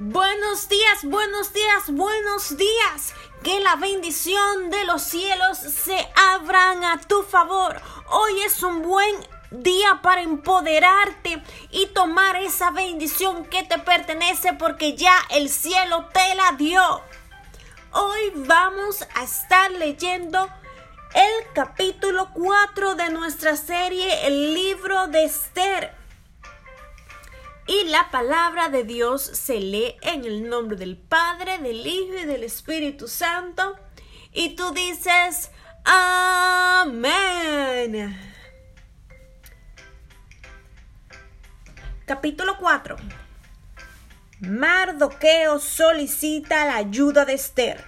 Buenos días, buenos días, buenos días. Que la bendición de los cielos se abran a tu favor. Hoy es un buen día para empoderarte y tomar esa bendición que te pertenece porque ya el cielo te la dio. Hoy vamos a estar leyendo el capítulo 4 de nuestra serie El libro de Esther. Y la palabra de Dios se lee en el nombre del Padre, del Hijo y del Espíritu Santo. Y tú dices, amén. Capítulo 4. Mardoqueo solicita la ayuda de Esther.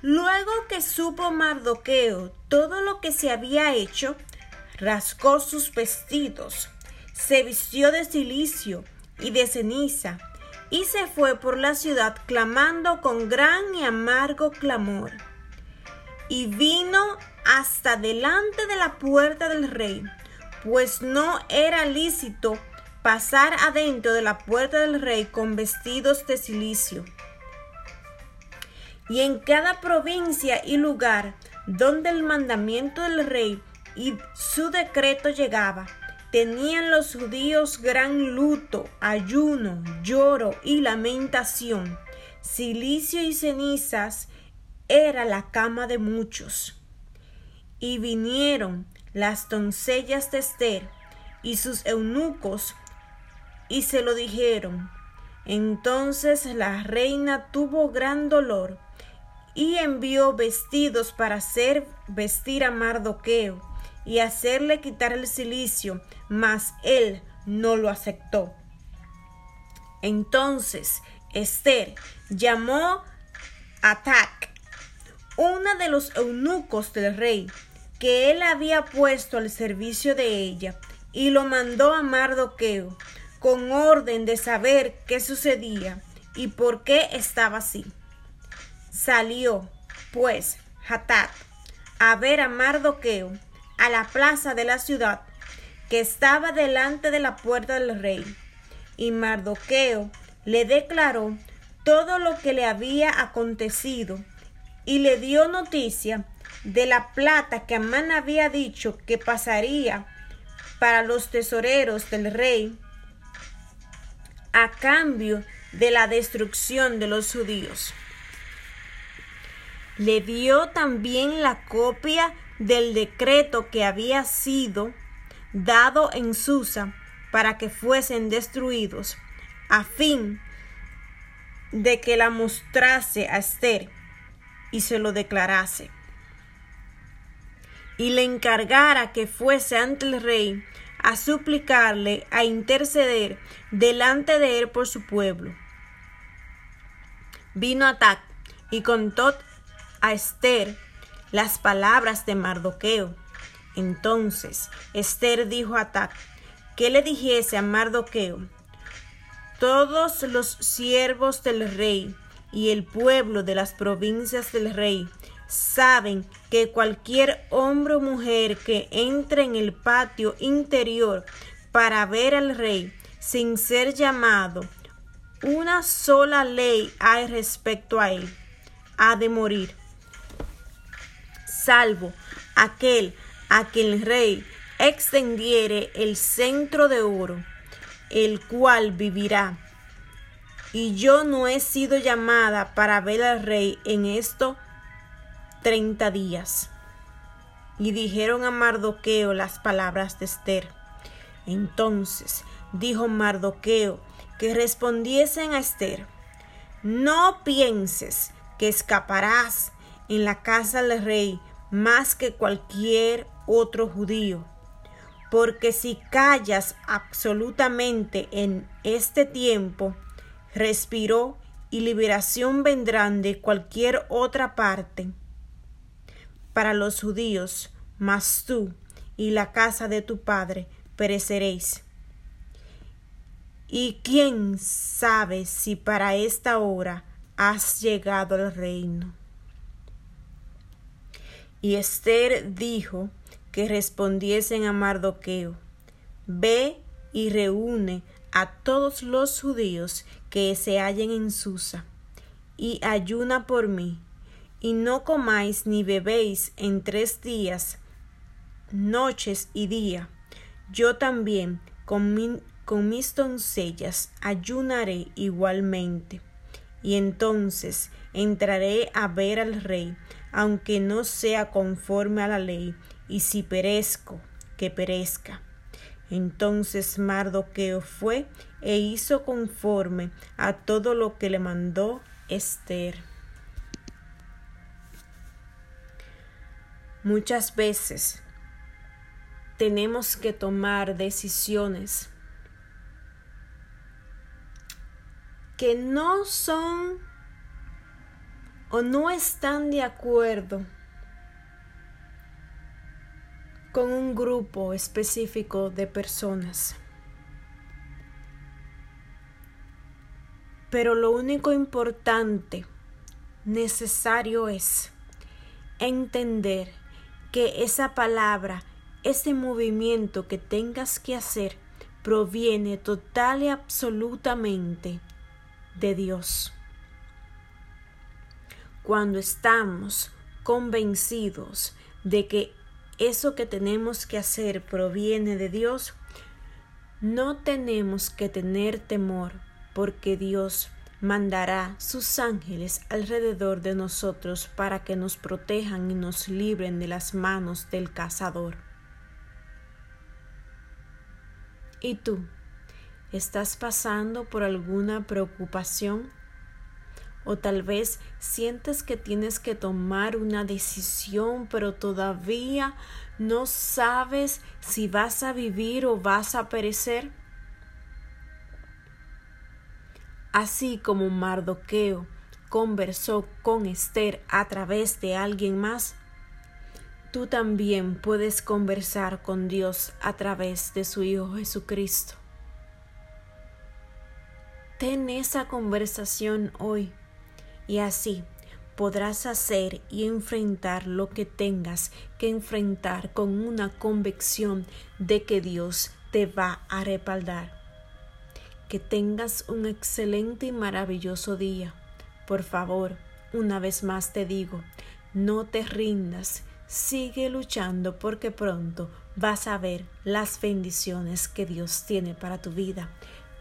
Luego que supo Mardoqueo todo lo que se había hecho, rascó sus vestidos se vistió de silicio y de ceniza, y se fue por la ciudad clamando con gran y amargo clamor. Y vino hasta delante de la puerta del rey, pues no era lícito pasar adentro de la puerta del rey con vestidos de silicio. Y en cada provincia y lugar donde el mandamiento del rey y su decreto llegaba, tenían los judíos gran luto, ayuno, lloro y lamentación. Silicio y cenizas era la cama de muchos. Y vinieron las doncellas de Esther y sus eunucos y se lo dijeron. Entonces la reina tuvo gran dolor y envió vestidos para hacer vestir a Mardoqueo y hacerle quitar el silicio, mas él no lo aceptó. Entonces Esther llamó a Tac, una de los eunucos del rey, que él había puesto al servicio de ella, y lo mandó a Mardoqueo, con orden de saber qué sucedía y por qué estaba así. Salió, pues, Hatat a ver a Mardoqueo a la plaza de la ciudad que estaba delante de la puerta del rey. Y Mardoqueo le declaró todo lo que le había acontecido y le dio noticia de la plata que Amán había dicho que pasaría para los tesoreros del rey a cambio de la destrucción de los judíos. Le dio también la copia del decreto que había sido dado en Susa para que fuesen destruidos, a fin de que la mostrase a Esther y se lo declarase, y le encargara que fuese ante el rey a suplicarle, a interceder delante de él por su pueblo. Vino Atac y contó a Esther las palabras de Mardoqueo. Entonces Esther dijo a Tac que le dijese a Mardoqueo, todos los siervos del rey y el pueblo de las provincias del rey saben que cualquier hombre o mujer que entre en el patio interior para ver al rey sin ser llamado, una sola ley hay respecto a él, ha de morir salvo aquel a quien el rey extendiere el centro de oro, el cual vivirá. Y yo no he sido llamada para ver al rey en estos treinta días. Y dijeron a Mardoqueo las palabras de Esther. Entonces dijo Mardoqueo que respondiesen a Esther, no pienses que escaparás en la casa del rey más que cualquier otro judío. Porque si callas absolutamente en este tiempo, respiró y liberación vendrán de cualquier otra parte. Para los judíos, mas tú y la casa de tu padre pereceréis. ¿Y quién sabe si para esta hora has llegado al reino? Y Esther dijo que respondiesen a Mardoqueo, Ve y reúne a todos los judíos que se hallen en Susa, y ayuna por mí, y no comáis ni bebéis en tres días, noches y día. Yo también con, con mis doncellas ayunaré igualmente. Y entonces entraré a ver al rey, aunque no sea conforme a la ley, y si perezco, que perezca. Entonces Mardoqueo fue e hizo conforme a todo lo que le mandó Esther. Muchas veces tenemos que tomar decisiones que no son o no están de acuerdo con un grupo específico de personas. Pero lo único importante, necesario es entender que esa palabra, ese movimiento que tengas que hacer, proviene total y absolutamente de Dios. Cuando estamos convencidos de que eso que tenemos que hacer proviene de Dios, no tenemos que tener temor porque Dios mandará sus ángeles alrededor de nosotros para que nos protejan y nos libren de las manos del cazador. ¿Y tú? ¿Estás pasando por alguna preocupación? O tal vez sientes que tienes que tomar una decisión, pero todavía no sabes si vas a vivir o vas a perecer. Así como Mardoqueo conversó con Esther a través de alguien más, tú también puedes conversar con Dios a través de su Hijo Jesucristo. Ten esa conversación hoy y así podrás hacer y enfrentar lo que tengas que enfrentar con una convicción de que Dios te va a respaldar. Que tengas un excelente y maravilloso día. Por favor, una vez más te digo, no te rindas, sigue luchando porque pronto vas a ver las bendiciones que Dios tiene para tu vida.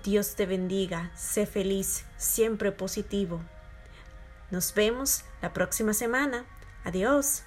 Dios te bendiga, sé feliz, siempre positivo. Nos vemos la próxima semana. Adiós.